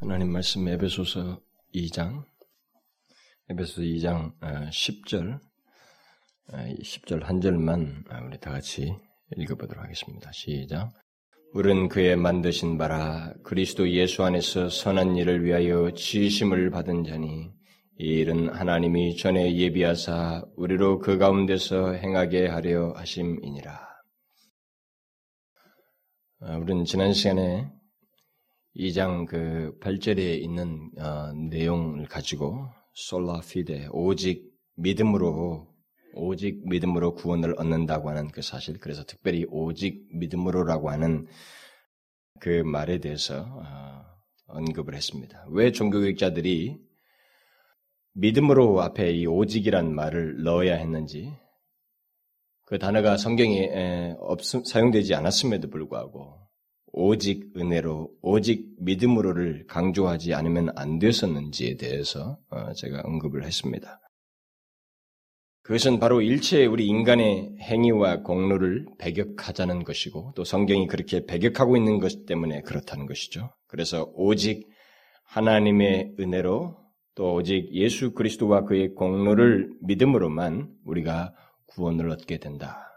하나님 말씀 에베소서 2장 에베소서 2장 10절 10절 한 절만 우리 다 같이 읽어보도록 하겠습니다. 시작. 우리는 그의 만드신 바라 그리스도 예수 안에서 선한 일을 위하여 지심을 받은 자니 이 일은 하나님이 전에 예비하사 우리로 그 가운데서 행하게 하려 하심이니라. 아, 우리는 지난 시간에 2장 그 8절에 있는 어, 내용을 가지고 솔라 피데 오직 믿음으로 오직 믿음으로 구원을 얻는다고 하는 그 사실 그래서 특별히 오직 믿음으로라고 하는 그 말에 대해서 어, 언급을 했습니다. 왜 종교개혁자들이 믿음으로 앞에 이 오직이란 말을 넣어야 했는지 그 단어가 성경에 없, 사용되지 않았음에도 불구하고 오직 은혜로, 오직 믿음으로를 강조하지 않으면 안 됐었는지에 대해서 어, 제가 언급을 했습니다. 그것은 바로 일체 우리 인간의 행위와 공로를 배격하자는 것이고 또 성경이 그렇게 배격하고 있는 것 때문에 그렇다는 것이죠. 그래서 오직 하나님의 은혜로 또 오직 예수 그리스도와 그의 공로를 믿음으로만 우리가 구원을 얻게 된다.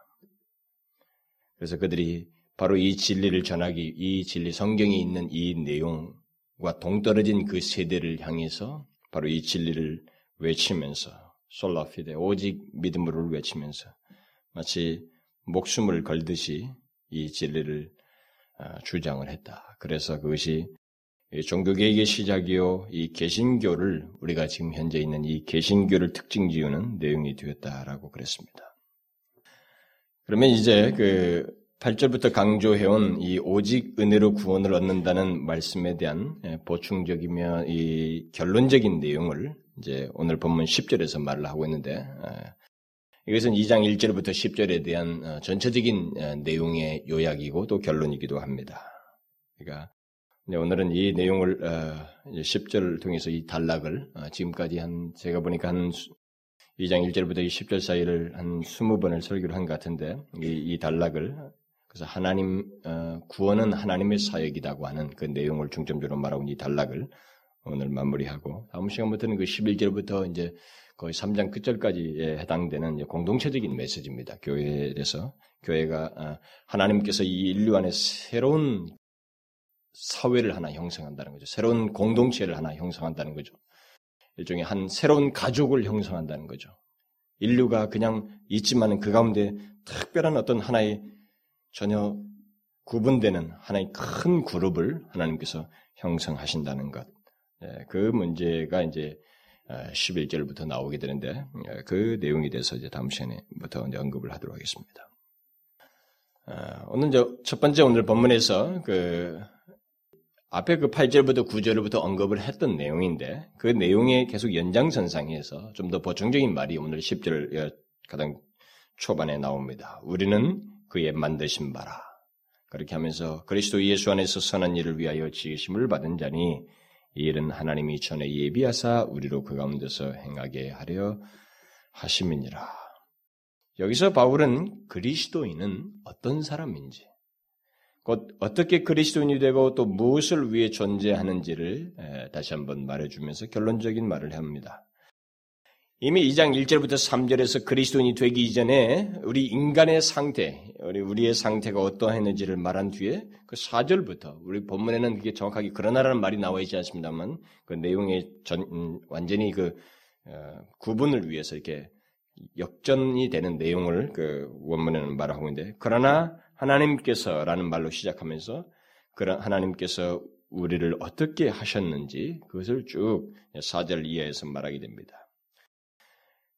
그래서 그들이 바로 이 진리를 전하기, 이 진리, 성경에 있는 이 내용과 동떨어진 그 세대를 향해서 바로 이 진리를 외치면서 솔라피데 오직 믿음으로 외치면서 마치 목숨을 걸듯이 이 진리를 아, 주장을 했다. 그래서 그것이 종교개혁의 시작이요, 이 개신교를 우리가 지금 현재 있는 이 개신교를 특징 지우는 내용이 되었다라고 그랬습니다. 그러면 이제 그 8절부터 강조해온 이 오직 은혜로 구원을 얻는다는 말씀에 대한 예, 보충적이며 이 결론적인 내용을 이제 오늘 본문 10절에서 말을 하고 있는데 예, 이것은 2장 1절부터 10절에 대한 어, 전체적인 어, 내용의 요약이고 또 결론이기도 합니다. 그러니까 오늘은 이 내용을 10절을 어, 통해서 이 단락을 지금까지 한 제가 보니까 한 2장 1절부터 10절 사이를 한 20번을 설교를 한 것 같은데 이, 이 단락을 그래서 하나님 어, 구원은 하나님의 사역이라고 하는 그 내용을 중점적으로 말하고 이 단락을 오늘 마무리하고 다음 시간부터는 그 11절부터 이제 거의 3장 끝절까지에 해당되는 공동체적인 메시지입니다. 교회에 대해서 교회가 어, 하나님께서 이 인류 안에 새로운 사회를 하나 형성한다는 거죠. 새로운 공동체를 하나 형성한다는 거죠. 일종의 한 새로운 가족을 형성한다는 거죠. 인류가 그냥 있지만은 그 가운데 특별한 어떤 하나의 전혀 구분되는 하나의 큰 그룹을 하나님께서 형성하신다는 것. 예, 그 문제가 이제 11절부터 어, 나오게 되는데 예, 그 내용에 대해서 이제 다음 시간에부터 이제 언급을 하도록 하겠습니다. 어, 오늘 첫 번째 오늘 본문에서 그 앞에 그 8절부터 9절부터 언급을 했던 내용인데 그 내용의 계속 연장선상에서 좀 더 보충적인 말이 오늘 10절 가장 초반에 나옵니다. 우리는 그의 만드신 바라. 그렇게 하면서 그리스도 예수 안에서 선한 일을 위하여 지으심을 받은 자니 이 일은 하나님이 전에 예비하사 우리로 그 가운데서 행하게 하려 하심이니라. 여기서 바울은 그리스도인은 어떤 사람인지, 곧 어떻게 그리스도인이 되고 또 무엇을 위해 존재하는지를 다시 한번 말해주면서 결론적인 말을 합니다. 이미 2장 1절부터 3절에서 그리스도인이 되기 이전에 우리 인간의 상태, 우리 우리의 상태가 어떠했는지를 말한 뒤에 그 4절부터 우리 본문에는 그게 정확하게 그러나라는 말이 나와 있지 않습니다만 그 내용의 전 음, 완전히 그 어, 구분을 위해서 이렇게 역전이 되는 내용을 그 원문에는 말하고 있는데 그러나 하나님께서라는 말로 시작하면서 그런 하나님께서 우리를 어떻게 하셨는지 그것을 쭉 4절 이하에서 말하게 됩니다.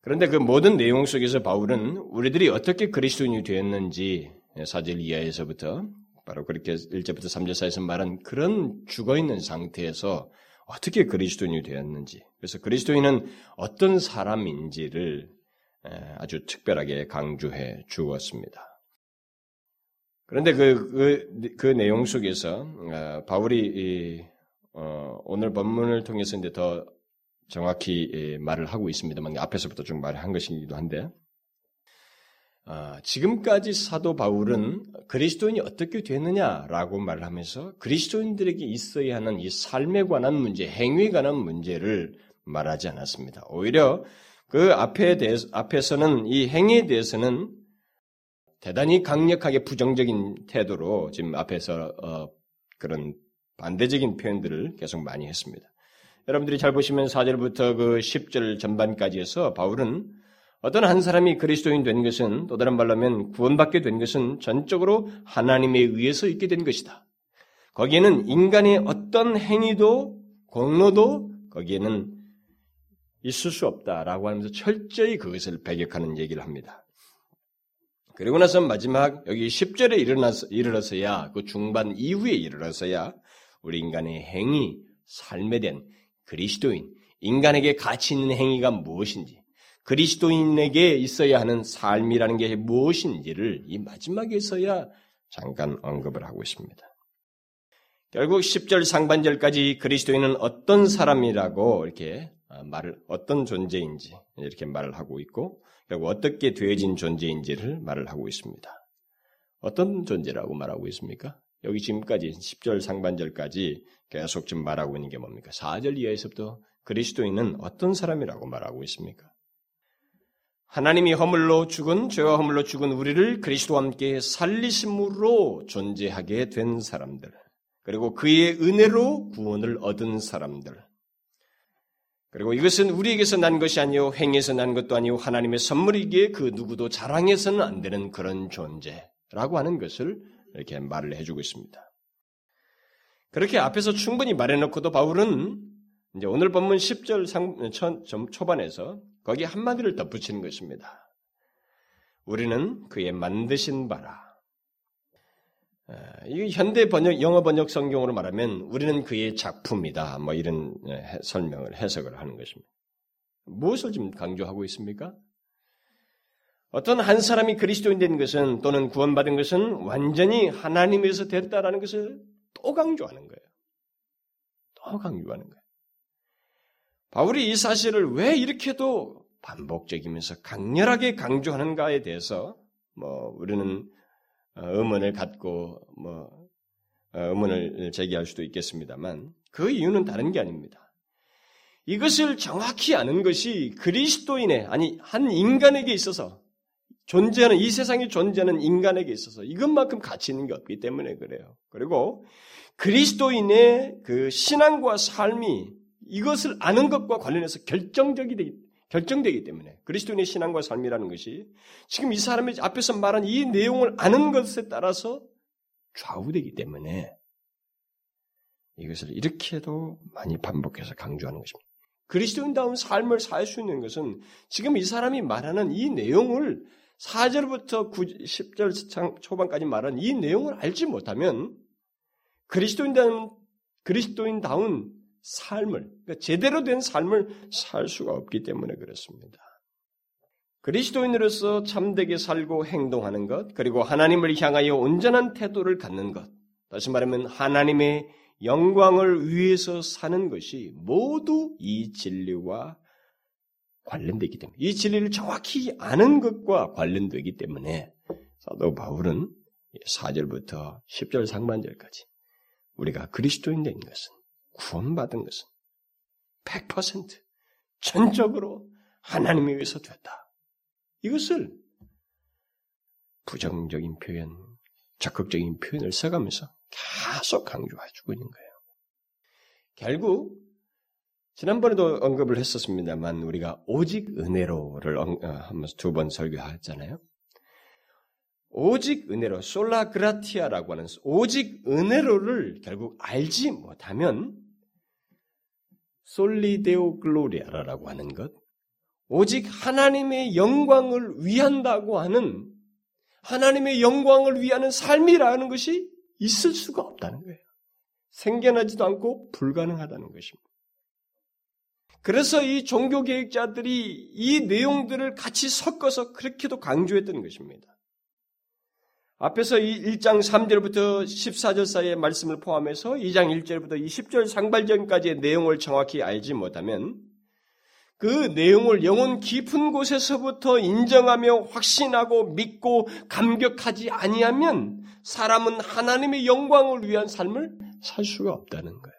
그런데 그 모든 내용 속에서 바울은 우리들이 어떻게 그리스도인이 되었는지 사절 이하에서부터 바로 그렇게 1절부터 3절 사이에서 말한 그런 죽어 있는 상태에서 어떻게 그리스도인이 되었는지 그래서 그리스도인은 어떤 사람인지를 아주 특별하게 강조해 주었습니다. 그런데 그, 그, 그 내용 속에서 어, 바울이 이, 어, 오늘 본문을 통해서 이제 더 정확히 예, 말을 하고 있습니다만 앞에서부터 좀 말을 한 것이기도 한데 아, 지금까지 사도 바울은 그리스도인이 어떻게 되느냐라고 말을 하면서 그리스도인들에게 있어야 하는 이 삶에 관한 문제, 행위에 관한 문제를 말하지 않았습니다. 오히려 그 앞에 대해서, 앞에서는 이 행위에 대해서는 대단히 강력하게 부정적인 태도로 지금 앞에서 어, 그런 반대적인 표현들을 계속 많이 했습니다. 여러분들이 잘 보시면 4절부터 그 10절 전반까지 해서 바울은 어떤 한 사람이 그리스도인 된 것은 또 다른 말로 하면 구원받게 된 것은 전적으로 하나님에 의해서 있게 된 것이다. 거기에는 인간의 어떤 행위도 공로도 거기에는 있을 수 없다라고 하면서 철저히 그것을 배격하는 얘기를 합니다. 그리고 나서 마지막 여기 10절에 일어나서, 이르러서야 그 중반 이후에 이르러서야 우리 인간의 행위, 삶에 대한 그리스도인, 인간에게 가치 있는 행위가 무엇인지, 그리스도인에게 있어야 하는 삶이라는 게 무엇인지를 이 마지막에서야 잠깐 언급을 하고 있습니다. 결국 10절 상반절까지 그리스도인은 어떤 사람이라고 이렇게 말을, 어떤 존재인지 이렇게 말을 하고 있고, 결국 어떻게 되어진 존재인지를 말을 하고 있습니다. 어떤 존재라고 말하고 있습니까? 여기 지금까지 10절 상반절까지 계속 좀 말하고 있는 게 뭡니까? 4절 이하에서부터 그리스도인은 어떤 사람이라고 말하고 있습니까? 하나님이 허물로 죽은 죄와 허물로 죽은 우리를 그리스도와 함께 살리심으로 존재하게 된 사람들. 그리고 그의 은혜로 구원을 얻은 사람들. 그리고 이것은 우리에게서 난 것이 아니요 행에서 난 것도 아니요 하나님의 선물이기에 그 누구도 자랑해서는 안 되는 그런 존재라고 하는 것을 이렇게 말을 해주고 있습니다. 그렇게 앞에서 충분히 말해놓고도 바울은 이제 오늘 본문 10절 상, 초반에서 거기 한마디를 덧붙이는 것입니다. 우리는 그의 만드신 바라. 이 현대 번역, 영어 번역 성경으로 말하면 우리는 그의 작품이다. 뭐 이런 설명을 해석을 하는 것입니다. 무엇을 지금 강조하고 있습니까? 어떤 한 사람이 그리스도인 된 것은 또는 구원받은 것은 완전히 하나님에서 됐다라는 것을 또 강조하는 거예요. 또 강조하는 거예요. 바울이 이 사실을 왜 이렇게도 반복적이면서 강렬하게 강조하는가에 대해서 뭐 우리는 어, 의문을 갖고 뭐 어, 의문을 제기할 수도 있겠습니다만 그 이유는 다른 게 아닙니다. 이것을 정확히 아는 것이 그리스도인의 아니 한 인간에게 있어서 존재하는 이 세상에 존재하는 인간에게 있어서 이것만큼 가치 있는 게 없기 때문에 그래요. 그리고 그리스도인의 그 신앙과 삶이 이것을 아는 것과 관련해서 결정적이 되기, 결정되기 때문에 그리스도인의 신앙과 삶이라는 것이 지금 이 사람이 앞에서 말한 이 내용을 아는 것에 따라서 좌우되기 때문에 이것을 이렇게도 많이 반복해서 강조하는 것입니다. 그리스도인다운 삶을 살 수 있는 것은 지금 이 사람이 말하는 이 내용을 4절부터 10절 초반까지 말한 이 내용을 알지 못하면 그리스도인다운, 그리스도인다운 삶을, 그러니까 제대로 된 삶을 살 수가 없기 때문에 그렇습니다. 그리스도인으로서 참되게 살고 행동하는 것, 그리고 하나님을 향하여 온전한 태도를 갖는 것, 다시 말하면 하나님의 영광을 위해서 사는 것이 모두 이 진리와 관련되기 때문에 이 진리를 정확히 아는 것과 관련되기 때문에 사도 바울은 4절부터 10절 상반절까지 우리가 그리스도인 된 것은 구원받은 것은 100% 전적으로 하나님에 의해서 됐다. 이것을 부정적인 표현, 적극적인 표현을 써가면서 계속 강조해주고 있는 거예요. 결국 지난번에도 언급을 했었습니다만 우리가 오직 은혜로를 어, 한번 두번 설교했잖아요. 오직 은혜로 Sola Gratia라고 하는 오직 은혜로를 결국 알지 못하면 Soli Deo Gloria라고 하는 것 오직 하나님의 영광을 위한다고 하는 하나님의 영광을 위하는 삶이라는 것이 있을 수가 없다는 거예요. 생겨나지도 않고 불가능하다는 것입니다. 그래서 이 종교 계획자들이 이 내용들을 같이 섞어서 그렇게도 강조했던 것입니다. 앞에서 이 1장 3절부터 14절 사이의 말씀을 포함해서 2장 1절부터 20절 상발전까지의 내용을 정확히 알지 못하면 그 내용을 영혼 깊은 곳에서부터 인정하며 확신하고 믿고 감격하지 아니하면 사람은 하나님의 영광을 위한 삶을 살 수가 없다는 거예요.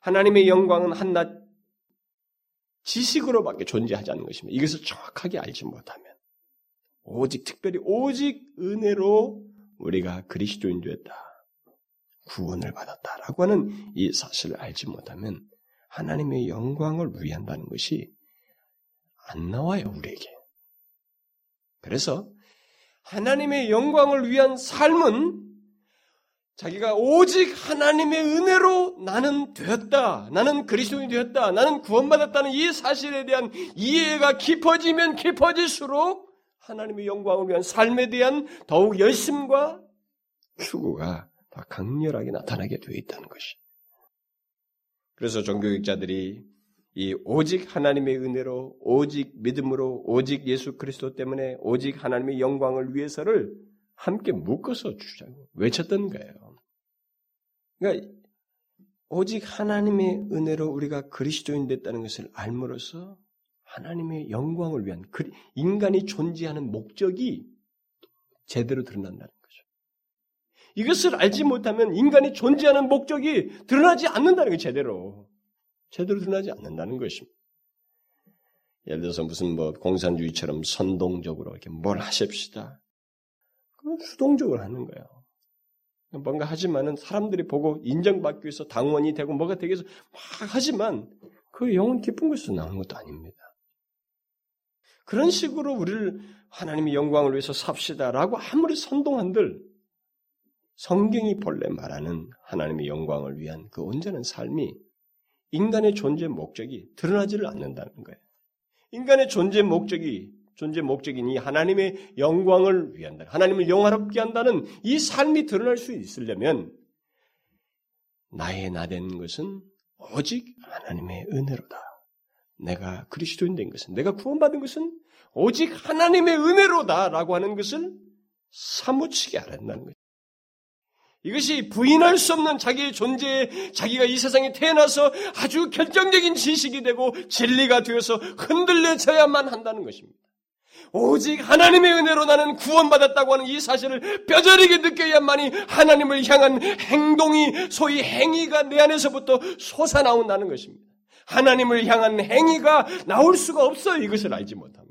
하나님의 영광은 한낱 지식으로밖에 존재하지 않는 것입니다. 이것을 정확하게 알지 못하면 오직 특별히 오직 은혜로 우리가 그리스도인 되었다. 구원을 받았다라고 하는 이 사실을 알지 못하면 하나님의 영광을 위한다는 것이 안 나와요, 우리에게. 그래서 하나님의 영광을 위한 삶은 자기가 오직 하나님의 은혜로 나는 되었다. 나는 그리스도인이 되었다. 나는 구원받았다는 이 사실에 대한 이해가 깊어지면 깊어질수록 하나님의 영광을 위한 삶에 대한 더욱 열심과 추구가 더 강렬하게 나타나게 되어 있다는 것이. 그래서 종교육자들이 이 오직 하나님의 은혜로, 오직 믿음으로, 오직 예수 그리스도 때문에, 오직 하나님의 영광을 위해서를 함께 묶어서 주자고 외쳤던 거예요. 그러니까 오직 하나님의 은혜로 우리가 그리스도인 됐다는 것을 알므로써 하나님의 영광을 위한 인간이 존재하는 목적이 제대로 드러난다는 거죠. 이것을 알지 못하면 인간이 존재하는 목적이 드러나지 않는다는 거예요, 제대로. 제대로 드러나지 않는다는 것입니다. 예를 들어서 무슨 뭐 공산주의처럼 선동적으로 이렇게 뭘 하십시다. 그건 수동적으로 하는 거예요. 뭔가 하지만은 사람들이 보고 인정받기 위해서 당원이 되고 뭐가 되기 위해서 막 하지만 그 영혼 깊은 곳에서 나오는 것도 아닙니다. 그런 식으로 우리를 하나님의 영광을 위해서 삽시다라고 아무리 선동한들 성경이 본래 말하는 하나님의 영광을 위한 그 온전한 삶이 인간의 존재 목적이 드러나지를 않는다는 거예요. 인간의 존재 목적이 존재 목적인 이 하나님의 영광을 위한다. 하나님을 영화롭게 한다는 이 삶이 드러날 수 있으려면 나의 나 된 것은 오직 하나님의 은혜로다. 내가 그리스도인 된 것은 내가 구원받은 것은 오직 하나님의 은혜로다라고 하는 것을 사무치게 알았다는 거죠. 이것이 부인할 수 없는 자기의 존재에 자기가 이 세상에 태어나서 아주 결정적인 지식이 되고 진리가 되어서 흔들려져야만 한다는 것입니다. 오직 하나님의 은혜로 나는 구원받았다고 하는 이 사실을 뼈저리게 느껴야만이 하나님을 향한 행동이 소위 행위가 내 안에서부터 솟아나온다는 것입니다. 하나님을 향한 행위가 나올 수가 없어요. 이것을 알지 못하면.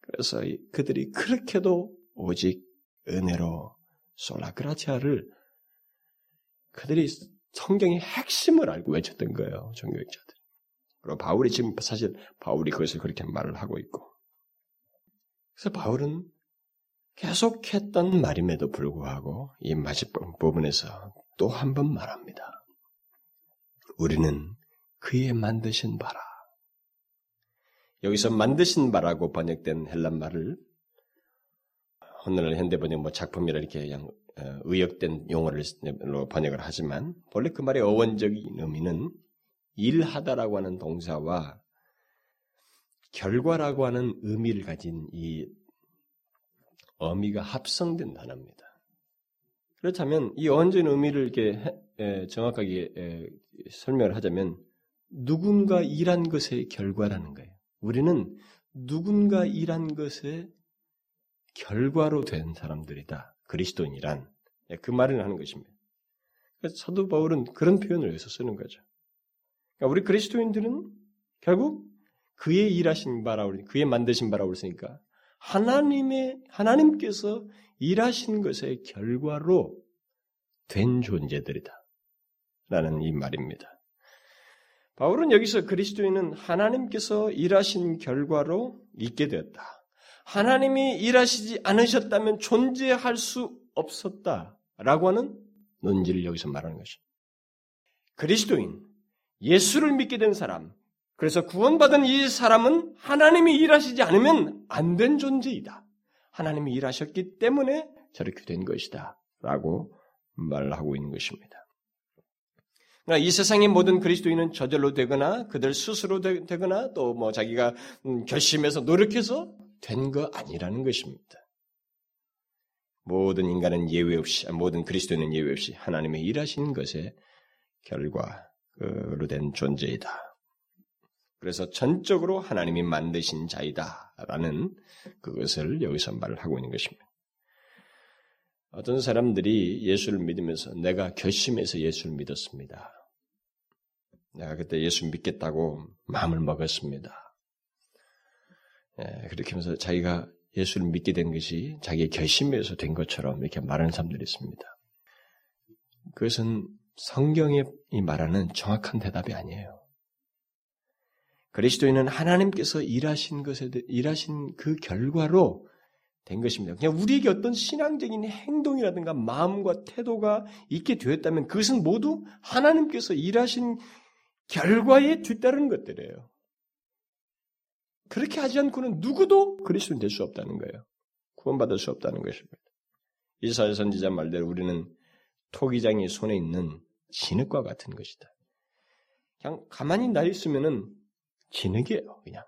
그래서 그들이 그렇게도 오직 은혜로 솔라그라치아를 그들이 성경의 핵심을 알고 외쳤던 거예요. 종교학자들. 그리고 바울이 지금 사실 바울이 그것을 그렇게 말을 하고 있고. 그래서 바울은 계속했던 말임에도 불구하고 이 마지막 부분에서 또 한 번 말합니다. 우리는 그의 만드신 바라. 여기서 만드신 바라고 번역된 헬란 말을 오늘날 현대 번역 뭐 작품이라 이렇게 그냥 어, 의역된 용어로 번역을 하지만 본래 그 말의 어원적인 의미는 일하다라고 하는 동사와 결과라고 하는 의미를 가진 이 어미가 합성된 단어입니다. 그렇다면 이 어원적인 의미를 이렇게 정확하게 설명을 하자면 누군가 일한 것의 결과라는 거예요. 우리는 누군가 일한 것의 결과로 된 사람들이다. 그리스도인이란 예, 그 말을 하는 것입니다. 사도 바울은 그런 표현을 여기서 쓰는 거죠. 그러니까 우리 그리스도인들은 결국 그의 일하신 바라고 그의 만드신 바라고 그랬으니까 하나님의 하나님께서 일하신 것의 결과로 된 존재들이다. 라는 이 말입니다. 바울은 여기서 그리스도인은 하나님께서 일하신 결과로 있게 되었다. 하나님이 일하시지 않으셨다면 존재할 수 없었다 라고 하는 논지를 여기서 말하는 것입니다. 그리스도인, 예수를 믿게 된 사람, 그래서 구원받은 이 사람은 하나님이 일하시지 않으면 안 된 존재이다. 하나님이 일하셨기 때문에 저렇게 된 것이다. 라고 말을 하고 있는 것입니다. 이 세상의 모든 그리스도인은 저절로 되거나 그들 스스로 되거나 또 뭐 자기가 음, 결심해서 노력해서 된 거 아니라는 것입니다. 모든 인간은 예외 없이, 모든 그리스도인은 예외 없이 하나님의 일하신 것의 결과로 된 존재이다. 그래서 전적으로 하나님이 만드신 자이다라는 그것을 여기서 말을 하고 있는 것입니다. 어떤 사람들이 예수를 믿으면서 내가 결심해서 예수를 믿었습니다. 내가 그때 예수 믿겠다고 마음을 먹었습니다. 예, 그렇게 하면서 자기가 예수를 믿게 된 것이 자기의 결심에서 된 것처럼 이렇게 말하는 사람들이 있습니다. 그것은 성경이 말하는 정확한 대답이 아니에요. 그리스도인은 하나님께서 일하신 것에 일하신 그 결과로 된 것입니다. 그냥 우리에게 어떤 신앙적인 행동이라든가 마음과 태도가 있게 되었다면 그것은 모두 하나님께서 일하신 결과에 뒤따르는 것들이에요. 그렇게 하지 않고는 누구도 그리스도인 될 수 없다는 거예요. 구원받을 수 없다는 것입니다. 이사야 선지자 말대로 우리는 토기장의 손에 있는 진흙과 같은 것이다. 그냥 가만히 나 있으면은 진흙이에요. 그냥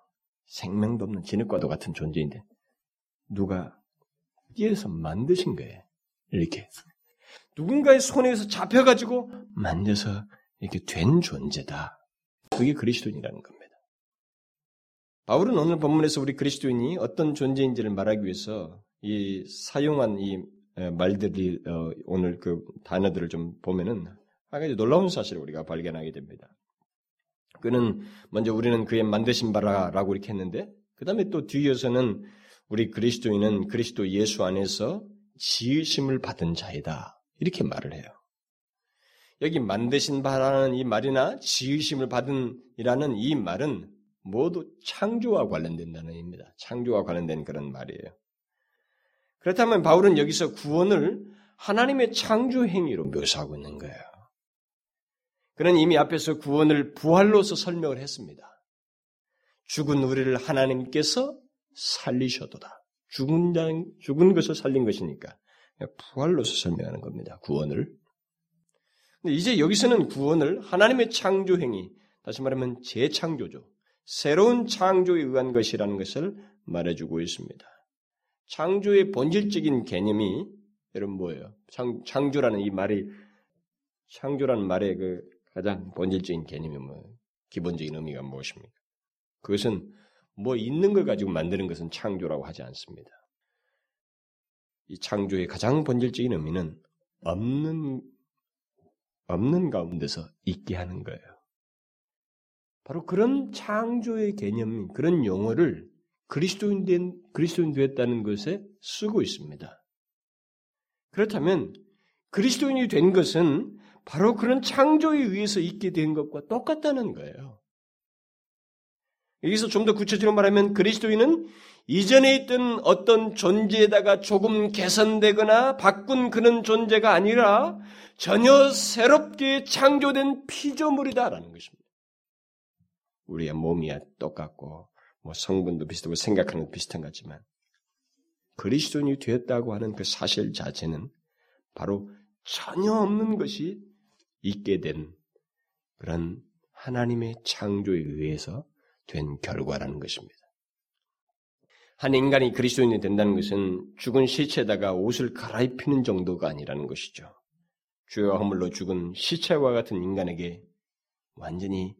생명도 없는 진흙과도 같은 존재인데 누가 뛰어서 만드신 거예요. 이렇게 누군가의 손에서 잡혀가지고 만져서 이렇게 된 존재다. 그게 그리스도인이라는 겁니다. 바울은 오늘 본문에서 우리 그리스도인이 어떤 존재인지를 말하기 위해서 이 사용한 이 말들이 어, 오늘 그 단어들을 좀 보면은 한 가지 놀라운 사실을 우리가 발견하게 됩니다. 그는 먼저 우리는 그의 만드신 바라라고 이렇게 했는데 그 다음에 또 뒤에서는 우리 그리스도인은 그리스도 예수 안에서 지으심을 받은 자이다 이렇게 말을 해요. 여기 만드신 바라는 이 말이나 지으심을 받은이라는 이 말은 모두 창조와 관련된다는 의미입니다. 창조와 관련된 그런 말이에요. 그렇다면 바울은 여기서 구원을 하나님의 창조 행위로 묘사하고 있는 거예요. 그는 이미 앞에서 구원을 부활로서 설명을 했습니다. 죽은 우리를 하나님께서 살리셔도다. 죽은, 자, 죽은 것을 살린 것이니까 부활로서 설명하는 겁니다. 구원을. 근데 이제 여기서는 구원을 하나님의 창조 행위, 다시 말하면 재창조죠. 새로운 창조에 의한 것이라는 것을 말해주고 있습니다. 창조의 본질적인 개념이 여러분 뭐예요? 창, 창조라는 이 말이 창조라는 말의 그 가장 본질적인 개념이 뭐 기본적인 의미가 무엇입니까? 그것은 뭐 있는 걸 가지고 만드는 것은 창조라고 하지 않습니다. 이 창조의 가장 본질적인 의미는 없는 없는 가운데서 있게 하는 거예요. 바로 그런 창조의 개념, 그런 용어를 그리스도인 된 그리스도인 되었다는 것에 쓰고 있습니다. 그렇다면 그리스도인이 된 것은 바로 그런 창조에 의해서 있게 된 것과 똑같다는 거예요. 여기서 좀 더 구체적으로 말하면 그리스도인은 이전에 있던 어떤 존재에다가 조금 개선되거나 바꾼 그런 존재가 아니라 전혀 새롭게 창조된 피조물이다라는 것입니다. 우리의 몸이야 똑같고 뭐 성분도 비슷하고 생각하는 것도 비슷한 것 같지만 그리스도인이 되었다고 하는 그 사실 자체는 바로 전혀 없는 것이 있게 된 그런 하나님의 창조에 의해서 된 결과라는 것입니다. 한 인간이 그리스도인이 된다는 것은 죽은 시체에다가 옷을 갈아입히는 정도가 아니라는 것이죠. 죄와 허물로 죽은 시체와 같은 인간에게 완전히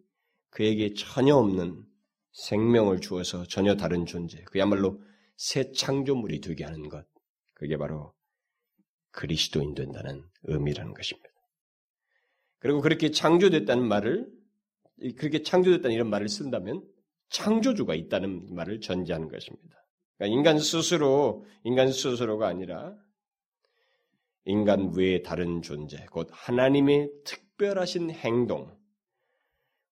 그에게 전혀 없는 생명을 주어서 전혀 다른 존재, 그야말로 새 창조물이 되게 하는 것, 그게 바로 그리스도인 된다는 의미라는 것입니다. 그리고 그렇게 창조됐다는 말을 그렇게 창조됐다는 이런 말을 쓴다면 창조주가 있다는 말을 전제하는 것입니다. 그러니까 인간 스스로 인간 스스로가 아니라 인간 외의 다른 존재, 곧 하나님의 특별하신 행동,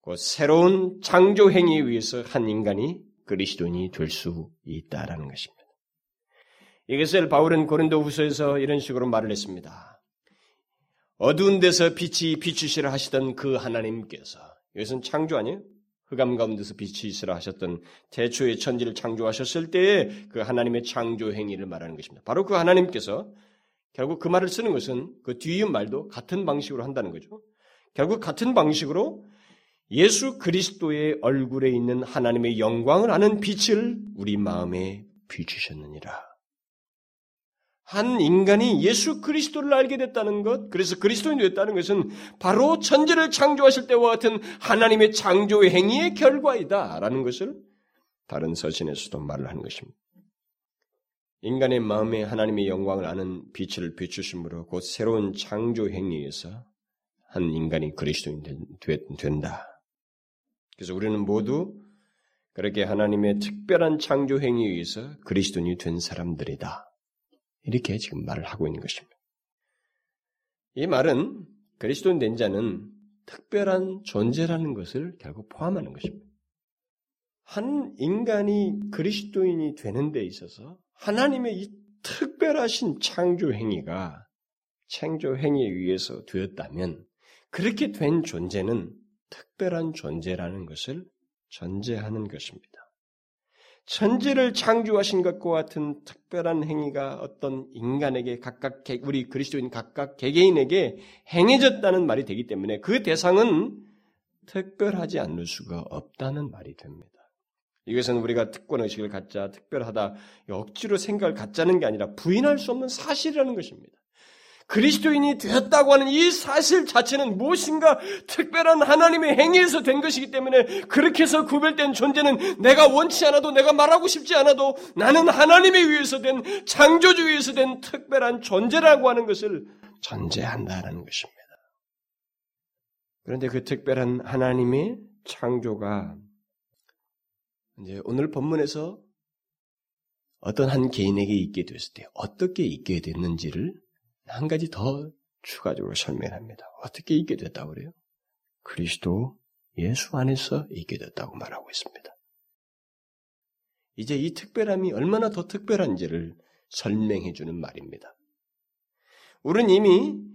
곧 새로운 창조 행위에 의해서 한 인간이 그리스도인이 될 수 있다라는 것입니다. 이것을 바울은 고린도후서에서 이런 식으로 말을 했습니다. 어두운 데서 빛이 비추시라 하시던 그 하나님께서 이것은 창조 아니에요? 흑암 가운데서 빛이 있으라 하셨던 대초의 천지를 창조하셨을 때의 그 하나님의 창조 행위를 말하는 것입니다. 바로 그 하나님께서 결국 그 말을 쓰는 것은 그 뒤의 말도 같은 방식으로 한다는 거죠. 결국 같은 방식으로 예수 그리스도의 얼굴에 있는 하나님의 영광을 아는 빛을 우리 마음에 비추셨느니라. 한 인간이 예수 그리스도를 알게 됐다는 것, 그래서 그리스도인이 됐다는 것은 바로 천지를 창조하실 때와 같은 하나님의 창조 행위의 결과이다라는 것을 다른 서신에서도 말을 하는 것입니다. 인간의 마음에 하나님의 영광을 아는 빛을 비추심으로 곧 새로운 창조 행위에서 한 인간이 그리스도인 된다. 그래서 우리는 모두 그렇게 하나님의 특별한 창조 행위에 의해서 그리스도인이 된 사람들이다. 이렇게 지금 말을 하고 있는 것입니다. 이 말은 그리스도인 된 자는 특별한 존재라는 것을 결국 포함하는 것입니다. 한 인간이 그리스도인이 되는 데 있어서 하나님의 이 특별하신 창조 행위가 창조 행위에 의해서 되었다면 그렇게 된 존재는 특별한 존재라는 것을 전제하는 것입니다. 천지를 창조하신 것과 같은 특별한 행위가 어떤 인간에게 각각 우리 그리스도인 각각 개개인에게 행해졌다는 말이 되기 때문에 그 대상은 특별하지 않을 수가 없다는 말이 됩니다. 이것은 우리가 특권 의식을 갖자, 특별하다, 억지로 생각을 갖자는 게 아니라 부인할 수 없는 사실이라는 것입니다. 그리스도인이 되었다고 하는 이 사실 자체는 무엇인가 특별한 하나님의 행위에서 된 것이기 때문에 그렇게 해서 구별된 존재는 내가 원치 않아도 내가 말하고 싶지 않아도 나는 하나님에 의해서 된 창조주에 의해서 된 특별한 존재라고 하는 것을 전제한다라는 것입니다. 그런데 그 특별한 하나님의 창조가 이제 오늘 본문에서 어떤 한 개인에게 있게 됐을 때 어떻게 있게 됐는지를 한 가지 더 추가적으로 설명합니다. 어떻게 있게 됐다고 그래요? 그리스도 예수 안에서 있게 됐다고 말하고 있습니다. 이제 이 특별함이 얼마나 더 특별한지를 설명해 주는 말입니다. 우리는 이미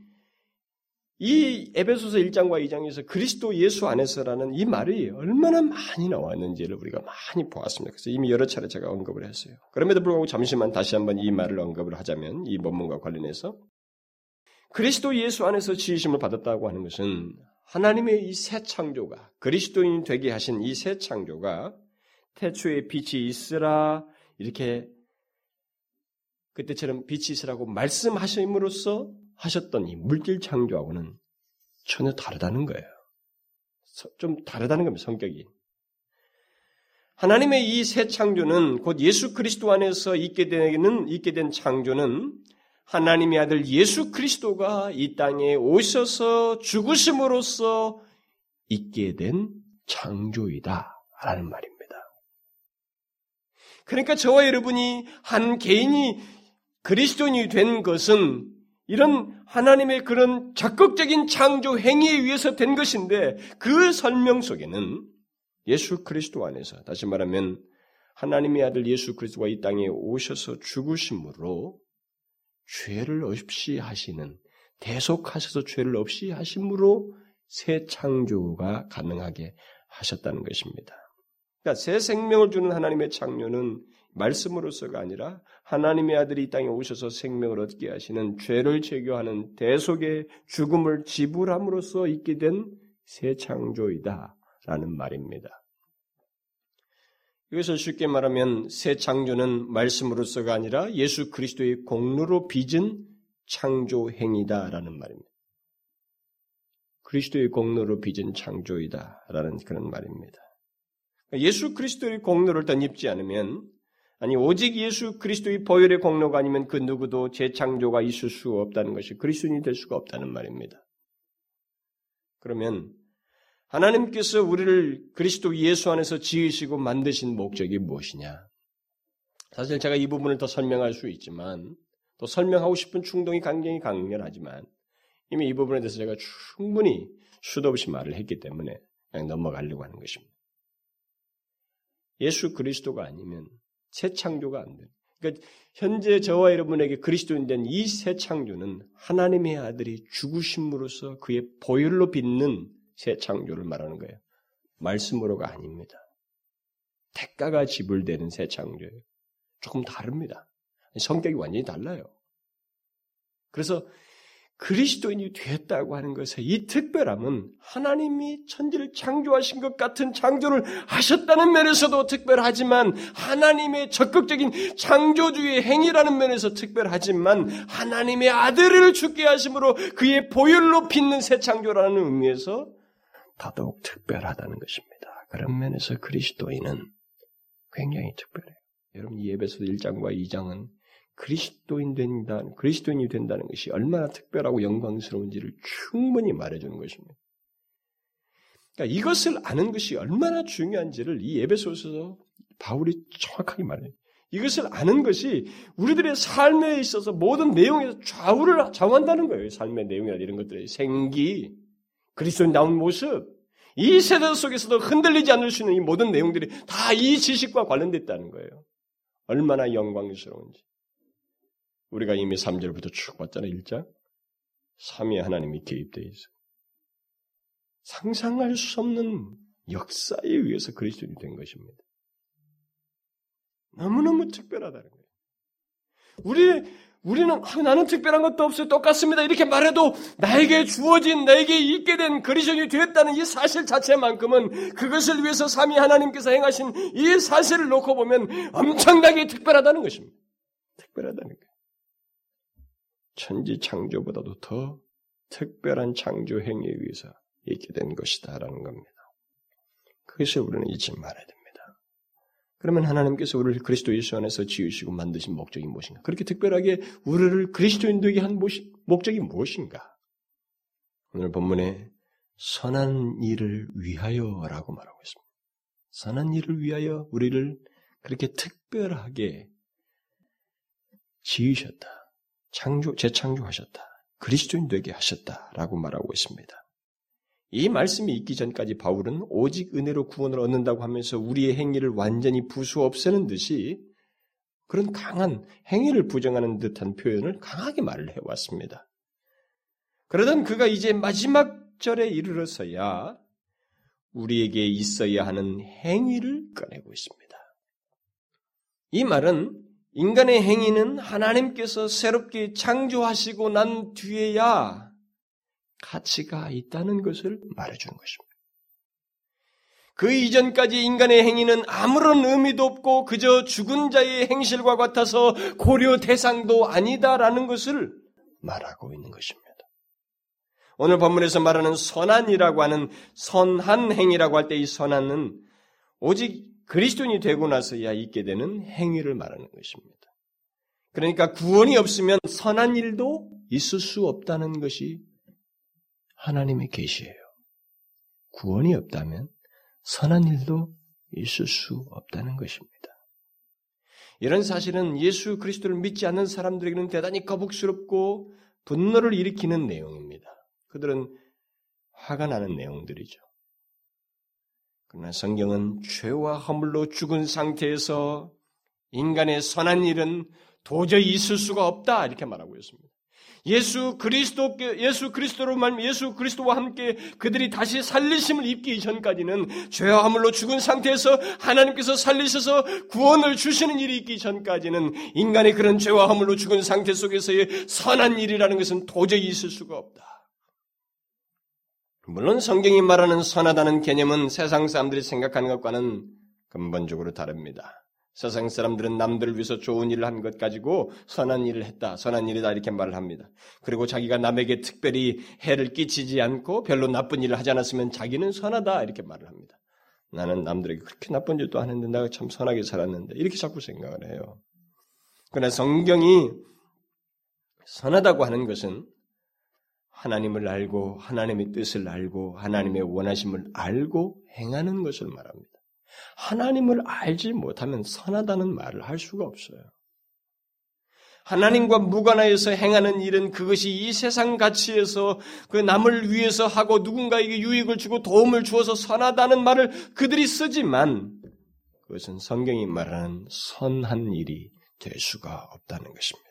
이 에베소서 1장과 2장에서 그리스도 예수 안에서라는 이 말이 얼마나 많이 나왔는지를 우리가 많이 보았습니다. 그래서 이미 여러 차례 제가 언급을 했어요. 그럼에도 불구하고 잠시만 다시 한번 이 말을 언급을 하자면 이 본문과 관련해서 그리스도 예수 안에서 지으심을 받았다고 하는 것은 하나님의 이 새 창조가 그리스도인 되게 하신 이 새 창조가 태초에 빛이 있으라 이렇게 그때처럼 빛이 있으라고 말씀하심으로써 하셨던 이 물질 창조하고는 전혀 다르다는 거예요. 좀 다르다는 겁니다, 성격이. 하나님의 이 새 창조는 곧 예수 그리스도 안에서 있게 되는 있게 된 창조는 하나님의 아들 예수 그리스도가 이 땅에 오셔서 죽으심으로써 있게 된 창조이다 라는 말입니다. 그러니까 저와 여러분이 한 개인이 그리스도인이 된 것은 이런 하나님의 그런 적극적인 창조 행위에 의해서 된 것인데 그 설명 속에는 예수 그리스도 안에서 다시 말하면 하나님의 아들 예수 그리스도가 이 땅에 오셔서 죽으심으로 죄를 없이 하시는 대속하셔서 죄를 없이 하심으로 새 창조가 가능하게 하셨다는 것입니다. 그러니까 새 생명을 주는 하나님의 창조는 말씀으로서가 아니라 하나님의 아들이 이 땅에 오셔서 생명을 얻게 하시는 죄를 제거하는 대속의 죽음을 지불함으로써 있게 된 새 창조이다라는 말입니다. 이것을 쉽게 말하면 새 창조는 말씀으로서가 아니라 예수 그리스도의 공로로 빚은 창조 행위다라는 말입니다. 그리스도의 공로로 빚은 창조이다라는 그런 말입니다. 예수 그리스도의 공로를 일단 입지 않으면 아니 오직 예수 그리스도의 보혈의 공로가 아니면 그 누구도 재창조가 있을 수 없다는 것이 그리스도인이 될 수가 없다는 말입니다. 그러면 하나님께서 우리를 그리스도 예수 안에서 지으시고 만드신 목적이 무엇이냐? 사실 제가 이 부분을 더 설명할 수 있지만 또 설명하고 싶은 충동이 굉장히 강렬하지만 이미 이 부분에 대해서 제가 충분히 수도 없이 말을 했기 때문에 그냥 넘어가려고 하는 것입니다. 예수 그리스도가 아니면 새 창조가 안 돼. 그러니까 현재 저와 여러분에게 그리스도인 된 이 새 창조는 하나님의 아들이 죽으심으로써 그의 보혈로 빚는 새 창조를 말하는 거예요. 말씀으로가 아닙니다. 대가가 지불되는 새 창조예요. 조금 다릅니다. 성격이 완전히 달라요. 그래서 그리스도인이 되었다고 하는 것의 이 특별함은 하나님이 천지를 창조하신 것 같은 창조를 하셨다는 면에서도 특별하지만 하나님의 적극적인 창조주의 행위라는 면에서 특별하지만 하나님의 아들을 죽게 하심으로 그의 보혈로 빚는 새 창조라는 의미에서 더더욱 특별하다는 것입니다. 그런 면에서 그리스도인은 굉장히 특별해요. 여러분 이 예배서 1장과 2장은 그리스도인 된다, 그리스도인이 된다는 것이 얼마나 특별하고 영광스러운지를 충분히 말해주는 것입니다. 그러니까 이것을 아는 것이 얼마나 중요한지를 이 예배소에서 바울이 정확하게 말해요. 이것을 아는 것이 우리들의 삶에 있어서 모든 내용에서 좌우를 좌우한다는 거예요. 삶의 내용이나 이런 것들의 생기, 그리스도인 나온 모습, 이 세대 속에서도 흔들리지 않을 수 있는 이 모든 내용들이 다 이 지식과 관련됐다는 거예요. 얼마나 영광스러운지. 우리가 이미 3절부터 쭉 봤잖아요, 1장. 삼위 하나님이 개입되어 있어. 상상할 수 없는 역사에 의해서 그리스도인이 된 것입니다. 너무너무 특별하다는 거예요. 우리, 우리는, 아, 나는 특별한 것도 없어요. 똑같습니다. 이렇게 말해도 나에게 주어진, 나에게 있게 된 그리스도인이 되었다는 이 사실 자체만큼은 그것을 위해서 삼위 하나님께서 행하신 이 사실을 놓고 보면 엄청나게 특별하다는 것입니다. 특별하다는 거예요. 천지 창조보다도 더 특별한 창조 행위에 의해서 있게 된 것이다라는 겁니다. 그것을 우리는 잊지 말아야 됩니다. 그러면 하나님께서 우리를 그리스도 예수 안에서 지으시고 만드신 목적이 무엇인가? 그렇게 특별하게 우리를 그리스도인 되게 한 목적이 무엇인가? 오늘 본문에 선한 일을 위하여라고 말하고 있습니다. 선한 일을 위하여 우리를 그렇게 특별하게 지으셨다. 창조, 재창조하셨다. 그리스도인 되게 하셨다라고 말하고 있습니다. 이 말씀이 있기 전까지 바울은 오직 은혜로 구원을 얻는다고 하면서 우리의 행위를 완전히 부수 없애는 듯이 그런 강한 행위를 부정하는 듯한 표현을 강하게 말을 해왔습니다. 그러던 그가 이제 마지막 절에 이르러서야 우리에게 있어야 하는 행위를 꺼내고 있습니다. 이 말은 인간의 행위는 하나님께서 새롭게 창조하시고 난 뒤에야 가치가 있다는 것을 말해주는 것입니다. 그 이전까지 인간의 행위는 아무런 의미도 없고 그저 죽은 자의 행실과 같아서 고려 대상도 아니다라는 것을 말하고 있는 것입니다. 오늘 본문에서 말하는 선한이라고 하는 선한 행위라고 할 때 이 선한은 오직 그리스도인이 되고 나서야 있게 되는 행위를 말하는 것입니다. 그러니까 구원이 없으면 선한 일도 있을 수 없다는 것이 하나님의 계시예요. 구원이 없다면 선한 일도 있을 수 없다는 것입니다. 이런 사실은 예수 그리스도를 믿지 않는 사람들에게는 대단히 거북스럽고 분노를 일으키는 내용입니다. 그들은 화가 나는 내용들이죠. 그러나 성경은 죄와 허물로 죽은 상태에서 인간의 선한 일은 도저히 있을 수가 없다 이렇게 말하고 있습니다. 예수 그리스도 예수 그리스도로 말 예수 그리스도와 함께 그들이 다시 살리심을 입기 전까지는 죄와 허물로 죽은 상태에서 하나님께서 살리셔서 구원을 주시는 일이 있기 전까지는 인간의 그런 죄와 허물로 죽은 상태 속에서의 선한 일이라는 것은 도저히 있을 수가 없다. 물론 성경이 말하는 선하다는 개념은 세상 사람들이 생각하는 것과는 근본적으로 다릅니다. 세상 사람들은 남들을 위해서 좋은 일을 한 것 가지고 선한 일을 했다, 선한 일이다 이렇게 말을 합니다. 그리고 자기가 남에게 특별히 해를 끼치지 않고 별로 나쁜 일을 하지 않았으면 자기는 선하다 이렇게 말을 합니다. 나는 남들에게 그렇게 나쁜 일도 안 했는데 내가 참 선하게 살았는데 이렇게 자꾸 생각을 해요. 그러나 성경이 선하다고 하는 것은 하나님을 알고 하나님의 뜻을 알고 하나님의 원하심을 알고 행하는 것을 말합니다. 하나님을 알지 못하면 선하다는 말을 할 수가 없어요. 하나님과 무관하여서 행하는 일은 그것이 이 세상 가치에서 그 남을 위해서 하고 누군가에게 유익을 주고 도움을 주어서 선하다는 말을 그들이 쓰지만 그것은 성경이 말하는 선한 일이 될 수가 없다는 것입니다.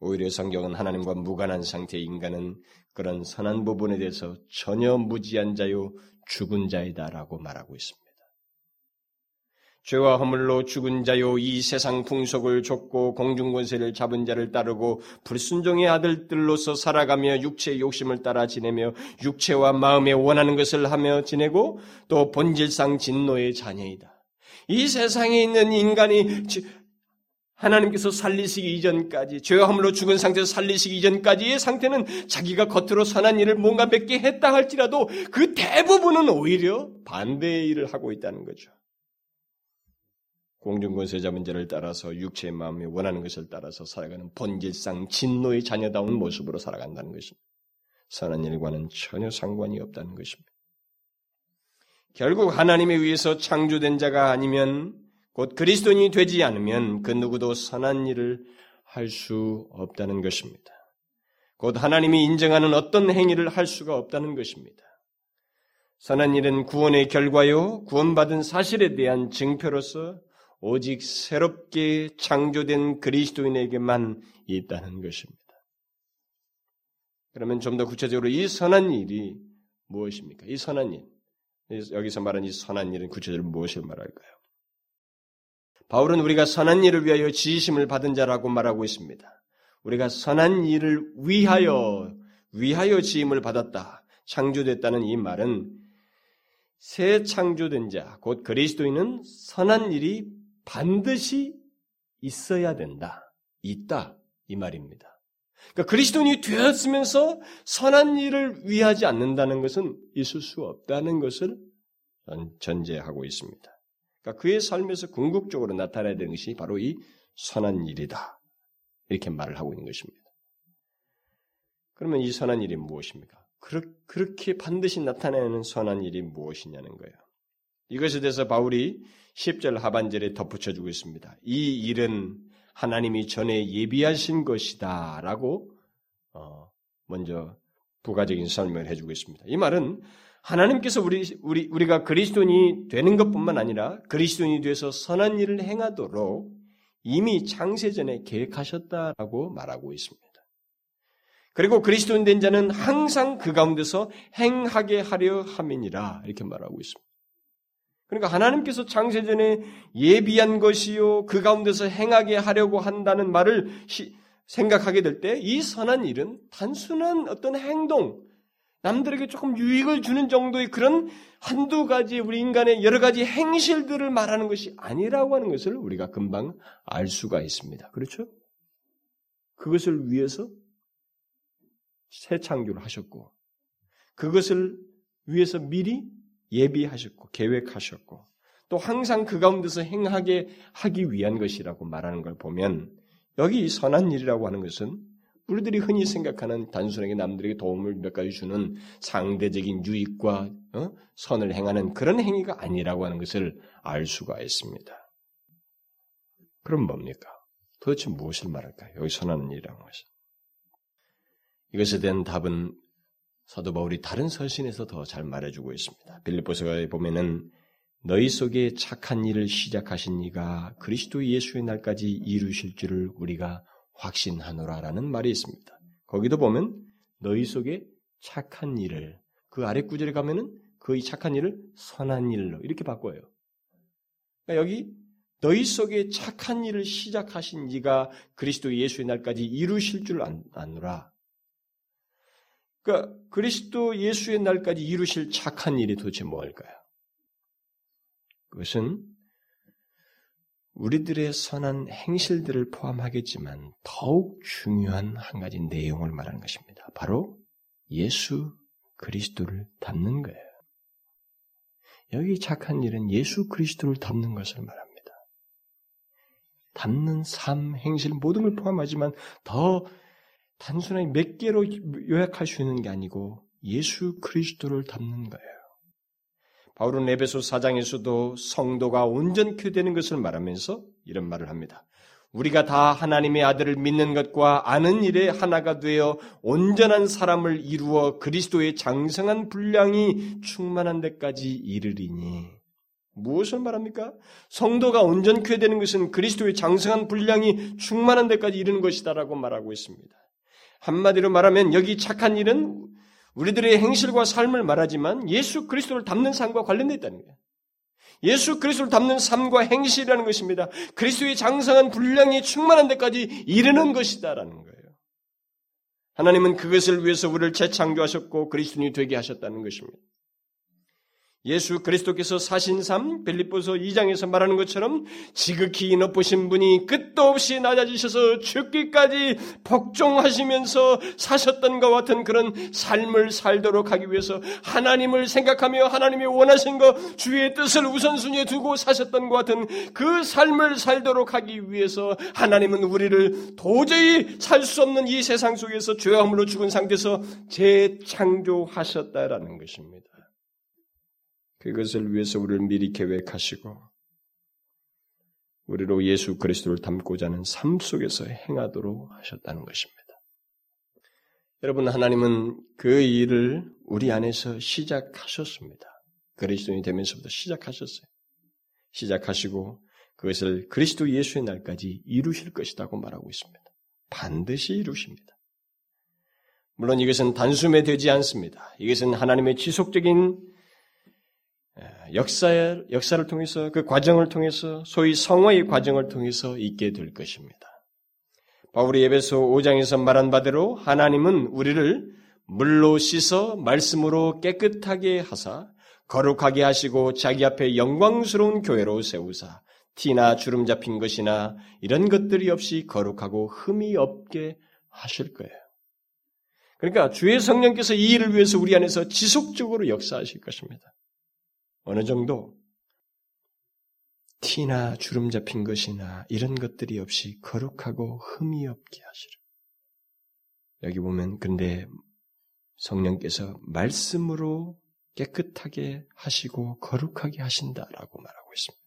오히려 성경은 하나님과 무관한 상태의 인간은 그런 선한 부분에 대해서 전혀 무지한 자요 죽은 자이다라고 말하고 있습니다. 죄와 허물로 죽은 자요 이 세상 풍속을 쫓고 공중 권세를 잡은 자를 따르고 불순종의 아들들로서 살아가며 육체의 욕심을 따라 지내며 육체와 마음에 원하는 것을 하며 지내고 또 본질상 진노의 자녀이다. 이 세상에 있는 인간이 하나님께서 살리시기 이전까지 죄와 허물로 죽은 상태에서 살리시기 이전까지의 상태는 자기가 겉으로 선한 일을 뭔가 몇 개 했다 할지라도 그 대부분은 오히려 반대의 일을 하고 있다는 거죠. 공중권세자 문제를 따라서 육체의 마음이 원하는 것을 따라서 살아가는 본질상 진노의 자녀다운 모습으로 살아간다는 것입니다. 선한 일과는 전혀 상관이 없다는 것입니다. 결국 하나님에 의해서 창조된 자가 아니면 곧 그리스도인이 되지 않으면 그 누구도 선한 일을 할 수 없다는 것입니다. 곧 하나님이 인정하는 어떤 행위를 할 수가 없다는 것입니다. 선한 일은 구원의 결과요, 구원받은 사실에 대한 증표로서 오직 새롭게 창조된 그리스도인에게만 있다는 것입니다. 그러면 좀 더 구체적으로 이 선한 일이 무엇입니까? 이 선한 일. 여기서 말하는 이 선한 일은 구체적으로 무엇을 말할까요? 바울은 우리가 선한 일을 위하여 지심을 받은 자라고 말하고 있습니다. 우리가 선한 일을 위하여 위하여 지임을 받았다. 창조됐다는 이 말은 새 창조된 자, 곧 그리스도인은 선한 일이 반드시 있어야 된다. 있다. 이 말입니다. 그러니까 그리스도인이 되었으면서 선한 일을 위하지 않는다는 것은 있을 수 없다는 것을 전제하고 있습니다. 그러니까 그의 삶에서 궁극적으로 나타나야 되는 것이 바로 이 선한 일이다. 이렇게 말을 하고 있는 것입니다. 그러면 이 선한 일이 무엇입니까? 그렇게 반드시 나타내는 선한 일이 무엇이냐는 거예요. 이것에 대해서 바울이 10절 하반절에 덧붙여주고 있습니다. 이 일은 하나님이 전에 예비하신 것이다. 라고, 어, 먼저 부가적인 설명을 해주고 있습니다. 이 말은 하나님께서 우리, 우리, 우리가 그리스도인이 되는 것 뿐만 아니라 그리스도인이 돼서 선한 일을 행하도록 이미 창세전에 계획하셨다라고 말하고 있습니다. 그리고 그리스도인 된 자는 항상 그 가운데서 행하게 하려 함이니라 이렇게 말하고 있습니다. 그러니까 하나님께서 창세전에 예비한 것이요 그 가운데서 행하게 하려고 한다는 말을 생각하게 될 때 이 선한 일은 단순한 어떤 행동, 남들에게 조금 유익을 주는 정도의 그런 한두 가지 우리 인간의 여러 가지 행실들을 말하는 것이 아니라고 하는 것을 우리가 금방 알 수가 있습니다. 그렇죠? 그것을 위해서 새 창조를 하셨고 그것을 위해서 미리 예비하셨고 계획하셨고 또 항상 그 가운데서 행하게 하기 위한 것이라고 말하는 걸 보면 여기 선한 일이라고 하는 것은 우리들이 흔히 생각하는 단순하게 남들에게 도움을 몇 가지 주는 상대적인 유익과 어? 선을 행하는 그런 행위가 아니라고 하는 것을 알 수가 있습니다. 그럼 뭡니까? 도대체 무엇을 말할까요? 여기 선하는 일이라는 것은. 이것에 대한 답은 사도 바울이 다른 서신에서 더 잘 말해주고 있습니다. 빌립보서에 보면은 너희 속에 착한 일을 시작하신 이가 그리스도 예수의 날까지 이루실 줄을 우리가 확신하노라라는 말이 있습니다. 거기도 보면 너희 속에 착한 일을 그 아래 구절에 가면은 그 착한 일을 선한 일로 이렇게 바꿔요. 그러니까 여기 너희 속에 착한 일을 시작하신 이가 그리스도 예수의 날까지 이루실 줄 아노라. 그러니까 그리스도 예수의 날까지 이루실 착한 일이 도대체 뭘까요? 그것은 우리들의 선한 행실들을 포함하겠지만 더욱 중요한 한 가지 내용을 말하는 것입니다. 바로 예수 그리스도를 닮는 거예요. 여기 착한 일은 예수 그리스도를 닮는 것을 말합니다. 닮는 삶, 행실 모든 걸 포함하지만 더 단순하게 몇 개로 요약할 수 있는 게 아니고 예수 그리스도를 닮는 거예요. 바울은 에베소 4장에서도 성도가 온전케 되는 것을 말하면서 이런 말을 합니다. 우리가 다 하나님의 아들을 믿는 것과 아는 일에 하나가 되어 온전한 사람을 이루어 그리스도의 장성한 분량이 충만한 데까지 이르리니 무엇을 말합니까? 성도가 온전케 되는 것은 그리스도의 장성한 분량이 충만한 데까지 이르는 것이다라고 말하고 있습니다. 한마디로 말하면 여기 착한 일은 우리들의 행실과 삶을 말하지만 예수 그리스도를 닮는 삶과 관련되어 있다는 거예요. 예수 그리스도를 담는 삶과 행실이라는 것입니다. 그리스도의 장성한 분량이 충만한 데까지 이르는 것이다라는 거예요. 하나님은 그것을 위해서 우리를 재창조하셨고 그리스도인이 되게 하셨다는 것입니다. 예수 그리스도께서 사신 삶 빌립보서 2장에서 말하는 것처럼 지극히 높으신 분이 끝도 없이 낮아지셔서 죽기까지 복종하시면서 사셨던 것 같은 그런 삶을 살도록 하기 위해서 하나님을 생각하며 하나님이 원하신 것 주의 뜻을 우선순위에 두고 사셨던 것 같은 그 삶을 살도록 하기 위해서 하나님은 우리를 도저히 살 수 없는 이 세상 속에서 죄함으로 죽은 상태에서 재창조하셨다라는 것입니다. 그것을 위해서 우리를 미리 계획하시고 우리로 예수 그리스도를 닮고자 하는 삶 속에서 행하도록 하셨다는 것입니다. 여러분 하나님은 그 일을 우리 안에서 시작하셨습니다. 그리스도인이 되면서부터 시작하셨어요. 시작하시고 그것을 그리스도 예수의 날까지 이루실 것이라고 말하고 있습니다. 반드시 이루십니다. 물론 이것은 단숨에 되지 않습니다. 이것은 하나님의 지속적인 역사의, 역사를 통해서 그 과정을 통해서 소위 성화의 과정을 통해서 있게 될 것입니다. 바울이 예배소 5장에서 말한 바대로 하나님은 우리를 물로 씻어 말씀으로 깨끗하게 하사 거룩하게 하시고 자기 앞에 영광스러운 교회로 세우사 티나 주름 잡힌 것이나 이런 것들이 없이 거룩하고 흠이 없게 하실 거예요. 그러니까 주의 성령께서 이 일을 위해서 우리 안에서 지속적으로 역사하실 것입니다. 어느 정도 티나 주름 잡힌 것이나 이런 것들이 없이 거룩하고 흠이 없게 하시라. 여기 보면 근데 성령께서 말씀으로 깨끗하게 하시고 거룩하게 하신다라고 말하고 있습니다.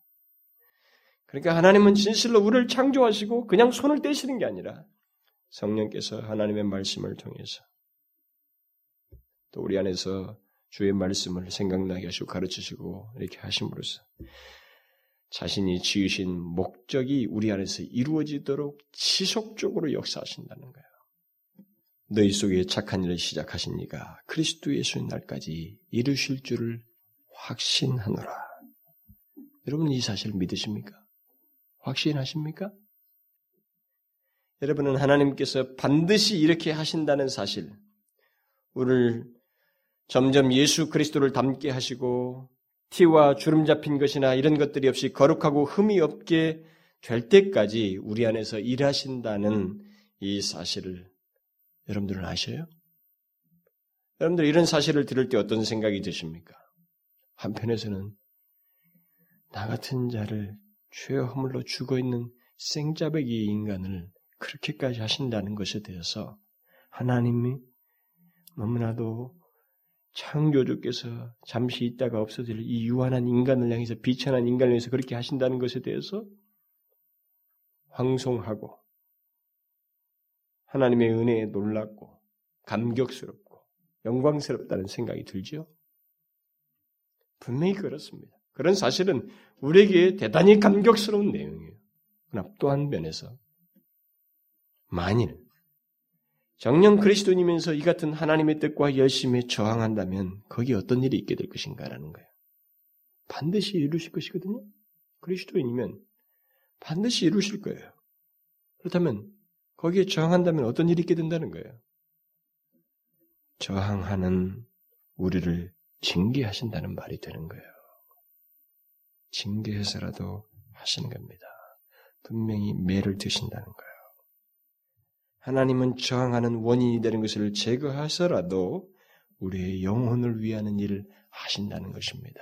그러니까 하나님은 진실로 우리를 창조하시고 그냥 손을 떼시는 게 아니라 성령께서 하나님의 말씀을 통해서 또 우리 안에서 주의 말씀을 생각나게 하시고 가르치시고 이렇게 하심으로써 자신이 지으신 목적이 우리 안에서 이루어지도록 지속적으로 역사하신다는 거예요. 너희 속에 착한 일을 시작하신 이가 그리스도 예수의 날까지 이루실 줄을 확신하노라. 여러분 이 사실 믿으십니까? 확신하십니까? 여러분은 하나님께서 반드시 이렇게 하신다는 사실, 우리를 점점 예수 그리스도를 닮게 하시고 티와 주름 잡힌 것이나 이런 것들이 없이 거룩하고 흠이 없게 될 때까지 우리 안에서 일하신다는 이 사실을 여러분들은 아셔요? 여러분들 이런 사실을 들을 때 어떤 생각이 드십니까? 한편에서는 나 같은 자를 죄 허물로 죽어 있는 생자백이 인간을 그렇게까지 하신다는 것에 대해서 하나님이 너무나도 창조주께서 잠시 있다가 없어질 이 유한한 인간을 향해서 비천한 인간을 위해서 그렇게 하신다는 것에 대해서 황송하고 하나님의 은혜에 놀랍고 감격스럽고 영광스럽다는 생각이 들죠. 분명히 그렇습니다. 그런 사실은 우리에게 대단히 감격스러운 내용이에요. 그러나 또 한 면에서 만일 정령 그리스도님면서 이 같은 하나님의 뜻과 열심에 저항한다면 거기에 어떤 일이 있게 될 것인가라는 거예요. 반드시 이루실 것이거든요. 그리스도인이면 반드시 이루실 거예요. 그렇다면 거기에 저항한다면 어떤 일이 있게 된다는 거예요. 저항하는 우리를 징계하신다는 말이 되는 거예요. 징계해서라도 하시는 겁니다. 분명히 매를 드신다는 거예요. 하나님은 저항하는 원인이 되는 것을 제거하서라도 우리의 영혼을 위하는 일을 하신다는 것입니다.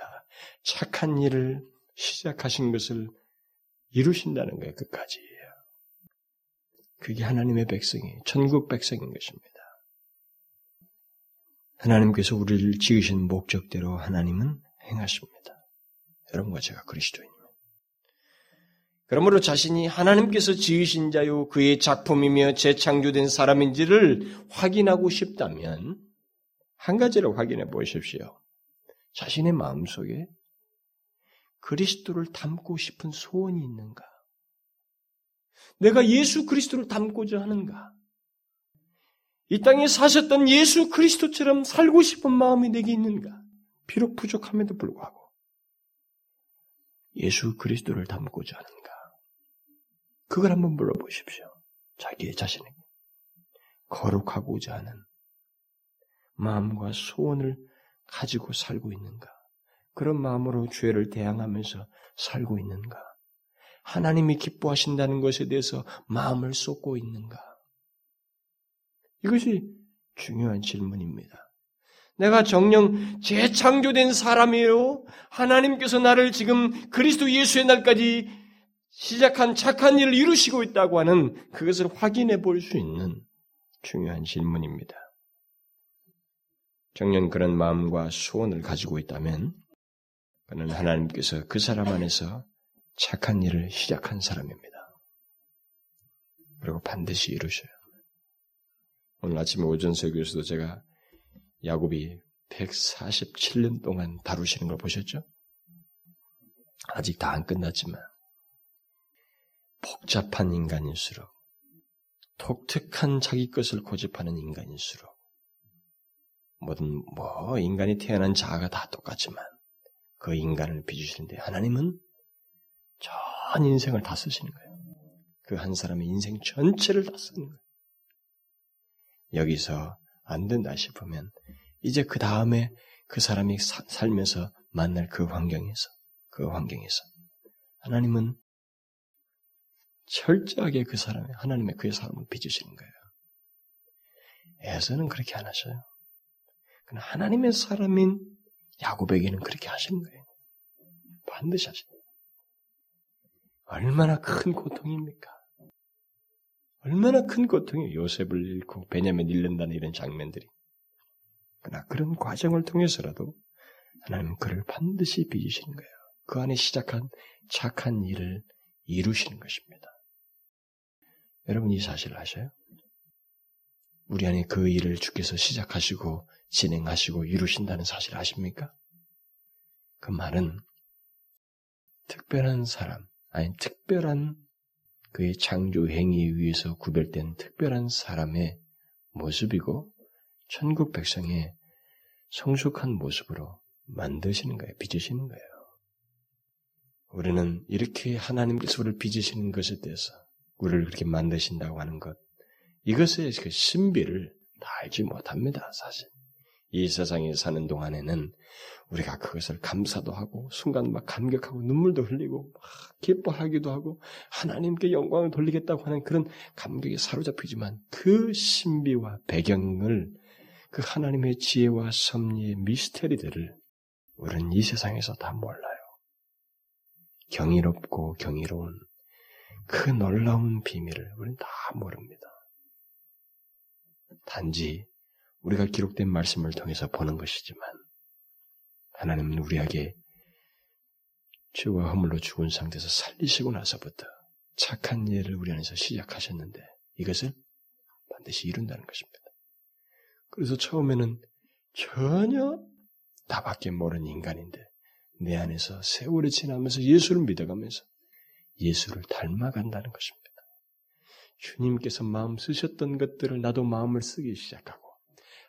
착한 일을 시작하신 것을 이루신다는 거예요, 끝까지. 그게 하나님의 백성이, 천국 백성인 것입니다. 하나님께서 우리를 지으신 목적대로 하나님은 행하십니다. 여러분과 제가 그리스도인. 그러므로 자신이 하나님께서 지으신 자요 그의 작품이며 재창조된 사람인지를 확인하고 싶다면 한 가지를 확인해 보십시오. 자신의 마음속에 그리스도를 닮고 싶은 소원이 있는가? 내가 예수 그리스도를 닮고자 하는가? 이 땅에 사셨던 예수 그리스도처럼 살고 싶은 마음이 내게 있는가? 비록 부족함에도 불구하고. 예수 그리스도를 닮고자 하는가? 그걸 한번 물어보십시오. 자기의 자신에게. 거룩하고자 하는 마음과 소원을 가지고 살고 있는가? 그런 마음으로 죄를 대항하면서 살고 있는가? 하나님이 기뻐하신다는 것에 대해서 마음을 쏟고 있는가? 이것이 중요한 질문입니다. 내가 정령 재창조된 사람이에요. 하나님께서 나를 지금 그리스도 예수의 날까지 시작한 착한 일을 이루시고 있다고 하는 그것을 확인해 볼 수 있는 중요한 질문입니다. 정년 그런 마음과 소원을 가지고 있다면 그는 하나님께서 그 사람 안에서 착한 일을 시작한 사람입니다. 그리고 반드시 이루셔요. 오늘 아침에 오전 설교에서도 제가 야곱이 147년 동안 다루시는 걸 보셨죠? 아직 다 안 끝났지만 복잡한 인간일수록 독특한 자기 것을 고집하는 인간일수록 모든 뭐 인간이 태어난 자아가 다 똑같지만 그 인간을 비주시는데 하나님은 전 인생을 다 쓰시는 거예요. 그 한 사람의 인생 전체를 다 쓰는 거예요. 여기서 안 된다 싶으면 이제 그 다음에 그 사람이 사, 살면서 만날 그 환경에서 그 환경에서 하나님은 철저하게 그 사람의 하나님의 그의 사람을 빚으시는 거예요. 에서는 그렇게 안 하셔요. 그러나 하나님의 사람인 야곱에게는 그렇게 하시는 거예요. 반드시 하시는 거예요. 얼마나 큰 고통입니까? 얼마나 큰 고통이에요. 요셉을 잃고 베냐민 잃는다는 이런 장면들이. 그러나 그런 과정을 통해서라도 하나님은 그를 반드시 빚으시는 거예요. 그 안에 시작한 착한 일을 이루시는 것입니다. 여러분 이 사실을 아셔요? 우리 안에 그 일을 주께서 시작하시고 진행하시고 이루신다는 사실을 아십니까? 그 말은 특별한 사람, 아니 특별한 그의 창조 행위에 의해서 구별된 특별한 사람의 모습이고 천국 백성의 성숙한 모습으로 만드시는 거예요. 빚으시는 거예요. 우리는 이렇게 하나님께서 우리를 빚으시는 것에 대해서 우리를 그렇게 만드신다고 하는 것, 이것의 그 신비를 다 알지 못합니다, 사실. 이 세상에 사는 동안에는 우리가 그것을 감사도 하고 순간 막 감격하고 눈물도 흘리고 막 기뻐하기도 하고 하나님께 영광을 돌리겠다고 하는 그런 감격에 사로잡히지만 그 신비와 배경을 그 하나님의 지혜와 섭리의 미스테리들을 우리는 이 세상에서 다 몰라요. 경이롭고 경이로운 그 놀라운 비밀을 우리는 다 모릅니다. 단지 우리가 기록된 말씀을 통해서 보는 것이지만 하나님은 우리에게 죄와 허물로 죽은 상태에서 살리시고 나서부터 착한 일을 우리 안에서 시작하셨는데 이것을 반드시 이룬다는 것입니다. 그래서 처음에는 전혀 나밖에 모르는 인간인데 내 안에서 세월이 지나면서 예수를 믿어가면서 예수를 닮아간다는 것입니다. 주님께서 마음 쓰셨던 것들을 나도 마음을 쓰기 시작하고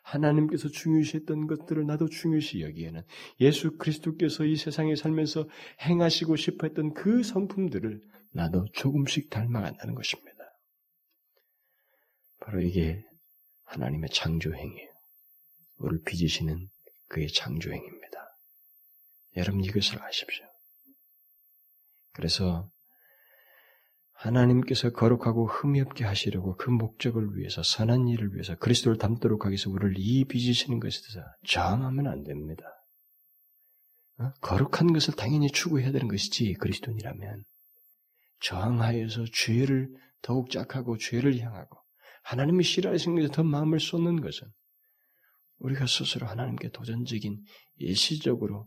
하나님께서 중요시했던 것들을 나도 중요시 여기에는 예수 그리스도께서 이 세상에 살면서 행하시고 싶어 했던 그 성품들을 나도 조금씩 닮아간다는 것입니다. 바로 이게 하나님의 창조행이에요. 우리를 빚으시는 그의 창조행입니다. 여러분 이것을 아십시오. 그래서 하나님께서 거룩하고 흠이 없게 하시려고 그 목적을 위해서 선한 일을 위해서 그리스도를 닮도록 하기 위해서 우리를 이 빚으시는 것에 대해서 저항하면 안 됩니다. 어? 거룩한 것을 당연히 추구해야 되는 것이지 그리스도인이라면 저항하여서 죄를 더욱 짝하고 죄를 향하고 하나님이 싫어하시는 것에 더 마음을 쏟는 것은 우리가 스스로 하나님께 도전적인 일시적으로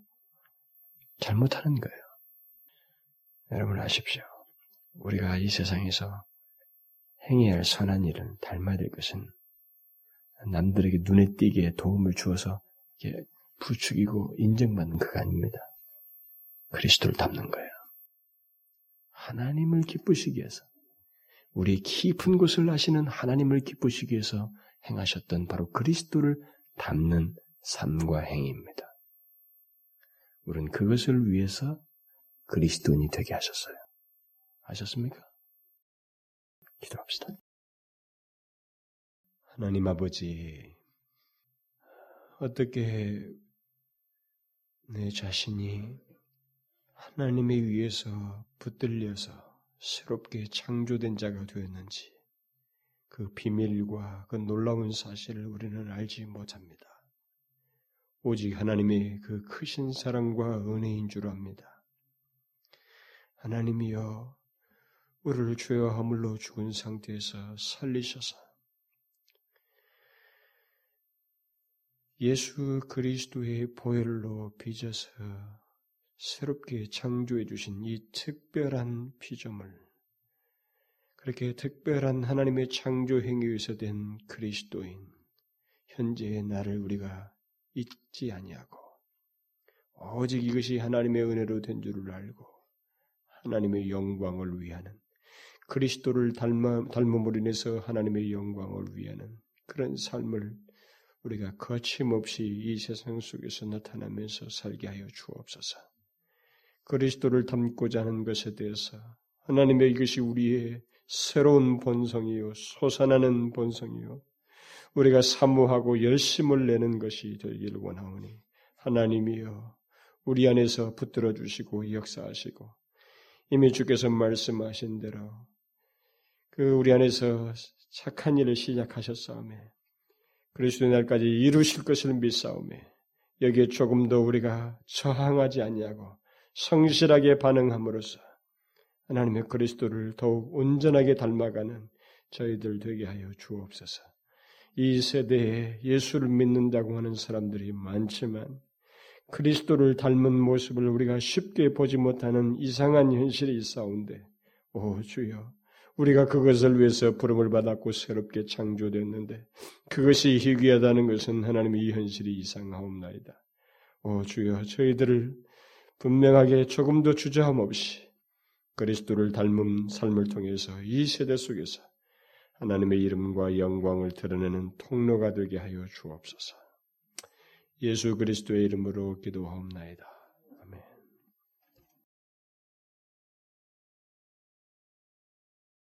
잘못하는 거예요. 여러분 아십시오. 우리가 이 세상에서 행해야 할 선한 일을 닮아야 될 것은 남들에게 눈에 띄게 도움을 주어서 부추기고 인정받는 그가 아닙니다. 그리스도를 닮는 거예요. 하나님을 기쁘시기 위해서 우리 깊은 곳을 아시는 하나님을 기쁘시기 위해서 행하셨던 바로 그리스도를 닮는 삶과 행위입니다. 우리는 그것을 위해서 그리스도인이 되게 하셨어요. 아셨습니까? 기도합시다. 하나님 아버지, 어떻게 내 자신이 하나님에 의해서 붙들려서 새롭게 창조된 자가 되었는지 그 비밀과 그 놀라운 사실을 우리는 알지 못합니다. 오직 하나님의 그 크신 사랑과 은혜인 줄 압니다. 하나님이여 우리를 죄와 허물로 죽은 상태에서 살리셔서 예수 그리스도의 보혈로 빚어서 새롭게 창조해 주신 이 특별한 피조물, 그렇게 특별한 하나님의 창조 행위에서 된 그리스도인, 현재의 나를 우리가 잊지 아니하고, 오직 이것이 하나님의 은혜로 된 줄을 알고, 하나님의 영광을 위하는, 그리스도를 닮아, 닮음으로 인해서 하나님의 영광을 위하는 그런 삶을 우리가 거침없이 이 세상 속에서 나타나면서 살게 하여 주옵소서. 그리스도를 닮고자 하는 것에 대해서 하나님의 이것이 우리의 새로운 본성이요, 솟아나는 본성이요, 우리가 사모하고 열심을 내는 것이 되기를 원하오니 하나님이여 우리 안에서 붙들어 주시고 역사하시고 이미 주께서 말씀하신 대로 그 우리 안에서 착한 일을 시작하셨사오매 그리스도의 날까지 이루실 것을 믿사오매 여기에 조금 더 우리가 저항하지 아니하고 성실하게 반응함으로써 하나님의 그리스도를 더욱 온전하게 닮아가는 저희들 되게 하여 주옵소서. 이 세대에 예수를 믿는다고 하는 사람들이 많지만 그리스도를 닮은 모습을 우리가 쉽게 보지 못하는 이상한 현실이 있사온데, 오 주여, 우리가 그것을 위해서 부름을 받았고 새롭게 창조됐는데 그것이 희귀하다는 것은 하나님의 이 현실이 이상하옵나이다. 오 주여, 저희들을 분명하게 조금도 주저함 없이 그리스도를 닮은 삶을 통해서 이 세대 속에서 하나님의 이름과 영광을 드러내는 통로가 되게 하여 주옵소서. 예수 그리스도의 이름으로 기도하옵나이다.